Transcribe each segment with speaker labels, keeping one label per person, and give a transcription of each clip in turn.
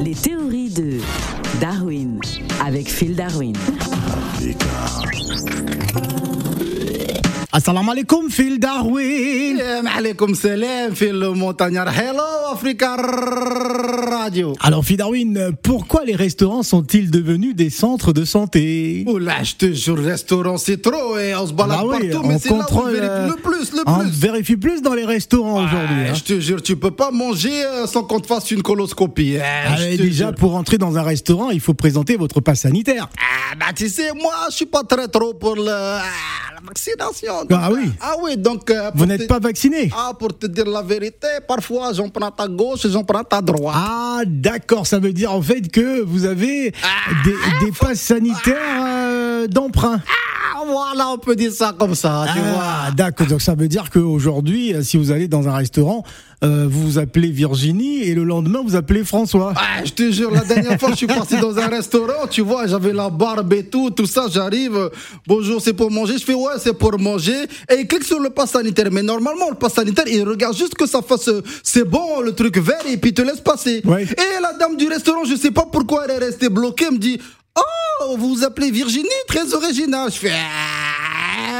Speaker 1: Les théories de Darwin avec Phil Darwin.
Speaker 2: Assalamu alaikum, Phil Darwin.
Speaker 3: Alaikum salam, Phil le montagnard. Hello, Africa Radio.
Speaker 2: Alors, Phil Darwin, pourquoi les restaurants sont-ils devenus des centres de santé?
Speaker 3: Oula, je te jure, restaurant, c'est trop et on se balade
Speaker 2: Ah oui,
Speaker 3: partout, mais c'est là où on vérifie
Speaker 2: euh,
Speaker 3: le plus, le
Speaker 2: On
Speaker 3: plus.
Speaker 2: vérifie plus dans les restaurants aujourd'hui.
Speaker 3: Ouais,
Speaker 2: hein.
Speaker 3: Je te jure, tu peux pas manger euh, sans qu'on te fasse une coloscopie. hein,
Speaker 2: Ah, déjà,
Speaker 3: jure.
Speaker 2: pour entrer dans un restaurant, il faut présenter votre passe sanitaire.
Speaker 3: Ah, bah tu sais, moi, je suis pas très trop pour le, ah, vaccination.
Speaker 2: Ah oui.
Speaker 3: Ah oui, donc. euh,
Speaker 2: Vous n'êtes
Speaker 3: te-
Speaker 2: pas vacciné
Speaker 3: Ah, pour te dire la vérité, parfois j'en prends ta gauche et j'en prends ta droite.
Speaker 2: Ah, d'accord, ça veut dire en fait que vous avez des, des passes sanitaires euh, d'emprunt.
Speaker 3: Ah, voilà, on peut dire ça comme ça, tu vois.
Speaker 2: Ah, d'accord, donc ça veut dire qu'aujourd'hui, euh, si vous allez dans un restaurant, euh, vous vous appelez Virginie et le lendemain, vous appelez François.
Speaker 3: Ah, je te jure, la dernière fois, je suis parti dans un restaurant, tu vois, j'avais la barbe et tout, tout ça, j'arrive, euh, bonjour, c'est pour manger, je fais ouais, c'est pour manger, et il clique sur le pass sanitaire, mais normalement, le pass sanitaire, il regarde juste que ça fasse, euh, c'est bon, le truc vert, et puis il te laisse passer.
Speaker 2: Ouais.
Speaker 3: Et la dame du restaurant, je sais pas pourquoi elle est restée bloquée, elle me dit, oh, vous vous appelez Virginie, très original, je fais,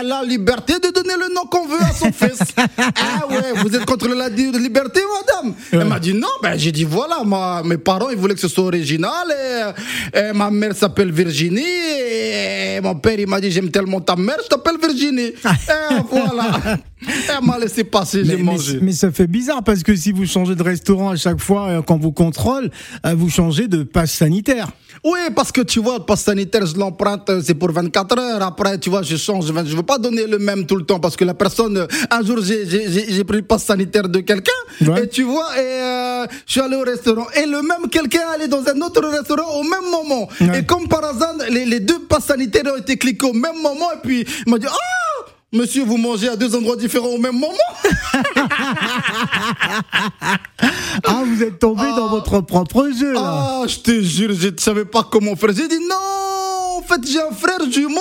Speaker 3: la liberté de donner le nom qu'on veut à son fils. ah ouais, vous êtes contre la liberté, madame Elle m'a dit non, ben j'ai dit voilà, moi, mes parents ils voulaient que ce soit original et, et ma mère s'appelle Virginie et mon père il m'a dit j'aime tellement ta mère, je t'appelle Virginie. et voilà, elle m'a laissé passer, j'ai mangé.
Speaker 2: mais ça fait bizarre parce que si vous changez de restaurant à chaque fois euh, quand vous contrôle, euh, vous changez de passe sanitaire.
Speaker 3: Oui, parce que tu vois, le pass sanitaire, je l'emprunte, euh, c'est pour 24 heures. Après, tu vois, je change. Je veux pas donner le même tout le temps parce que la personne, un jour, j'ai- pris le pass sanitaire de quelqu'un.
Speaker 2: Ouais.
Speaker 3: Et tu vois, et euh, je suis allé au restaurant. Et le même quelqu'un allait dans un autre restaurant au même moment.
Speaker 2: Ouais.
Speaker 3: Et comme par hasard, les, les deux passes sanitaires ont été cliqués au même moment. Et puis, il m'a dit, ah! Monsieur, vous mangez à deux endroits différents au même moment
Speaker 2: Ah, vous êtes tombé dans votre propre jeu là.
Speaker 3: Ah, je te jure, je ne savais pas comment faire. J'ai dit non, en fait, j'ai un frère jumeau.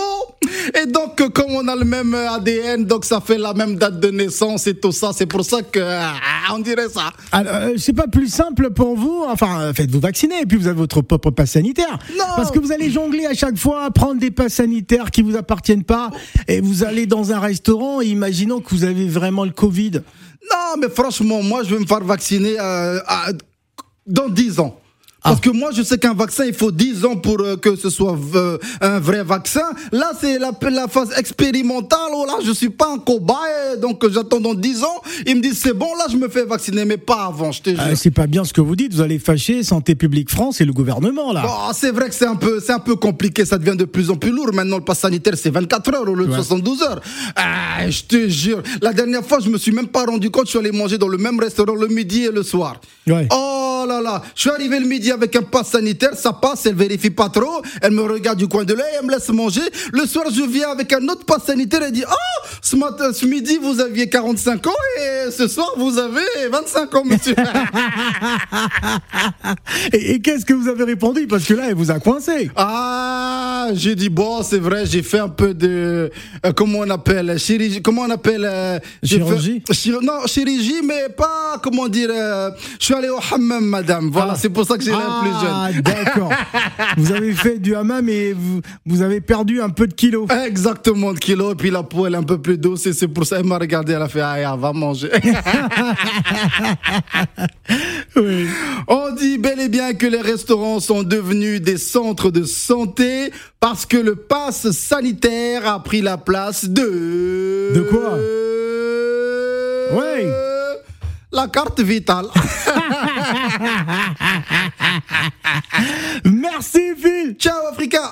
Speaker 3: Et donc, comme on a le même ADN, donc ça fait la même date de naissance et tout ça. C'est pour ça que ah, on dirait ça.
Speaker 2: Alors, euh, c'est pas plus simple pour vous Enfin, euh, faites-vous vacciner et puis vous avez votre propre passe sanitaire.
Speaker 3: Non.
Speaker 2: Parce que vous allez jongler à chaque fois, prendre des passes sanitaires qui vous appartiennent pas et vous allez dans un restaurant et imaginons que vous avez vraiment le Covid.
Speaker 3: Non, mais franchement, moi, je vais me faire vacciner euh, à- dans 10 ans. Parce que moi, je sais qu'un vaccin, il faut 10 ans pour euh, que ce soit euh, un vrai vaccin. Là, c'est la, la phase expérimentale. Oh là, je suis pas un cobaye, donc euh, j'attends dans 10 ans. Ils me disent, c'est bon, là, je me fais vacciner, mais pas avant, je te jure.
Speaker 2: Euh, c'est pas bien ce que vous dites, vous allez fâcher Santé publique France et le gouvernement là.
Speaker 3: Bon, c'est vrai que c'est un peu, c'est un peu compliqué. Ça devient de plus en plus lourd. Maintenant, le pass sanitaire, c'est 24 heures au lieu de
Speaker 2: Ouais.
Speaker 3: 72 heures. Ah, je te jure. La dernière fois, je me suis même pas rendu compte. Je suis allé manger dans le même restaurant le midi et le soir.
Speaker 2: Ouais.
Speaker 3: Oh là là. Je suis arrivé le midi avec un pass sanitaire. Ça passe. Elle vérifie pas trop. Elle me regarde du coin de l'œil. Elle me laisse manger. Le soir, je viens avec un autre pass sanitaire. Elle dit, oh, ce matin, ce midi, vous aviez 45 ans et ce soir, vous avez 25 ans, monsieur.
Speaker 2: Et, et qu'est-ce que vous avez répondu? Parce que là, elle vous a coincé.
Speaker 3: Ah, j'ai dit bon, c'est vrai, j'ai fait un peu de euh, comment on appelle chirurgie, comment on appelle euh,
Speaker 2: Chirurgie
Speaker 3: fait- chir- Non, chirurgie, mais pas comment dire. euh, je suis allé au hammam, madame. Voilà,
Speaker 2: Ah.
Speaker 3: c'est pour ça que j'ai l'air plus
Speaker 2: Ah,
Speaker 3: jeune.
Speaker 2: d'accord. vous avez fait du hammam et vous, vous avez perdu un peu de kilos.
Speaker 3: Exactement de kilo, et puis la peau elle est un peu plus douce, et c'est pour ça elle m'a regardé, elle a fait ah, ya, va manger.
Speaker 2: Oui.
Speaker 3: On dit bel et bien que les restaurants sont devenus des centres de santé parce que le pass sanitaire a pris la place de.
Speaker 2: De quoi Ouais
Speaker 3: La carte vitale. Merci Phil Ciao Africa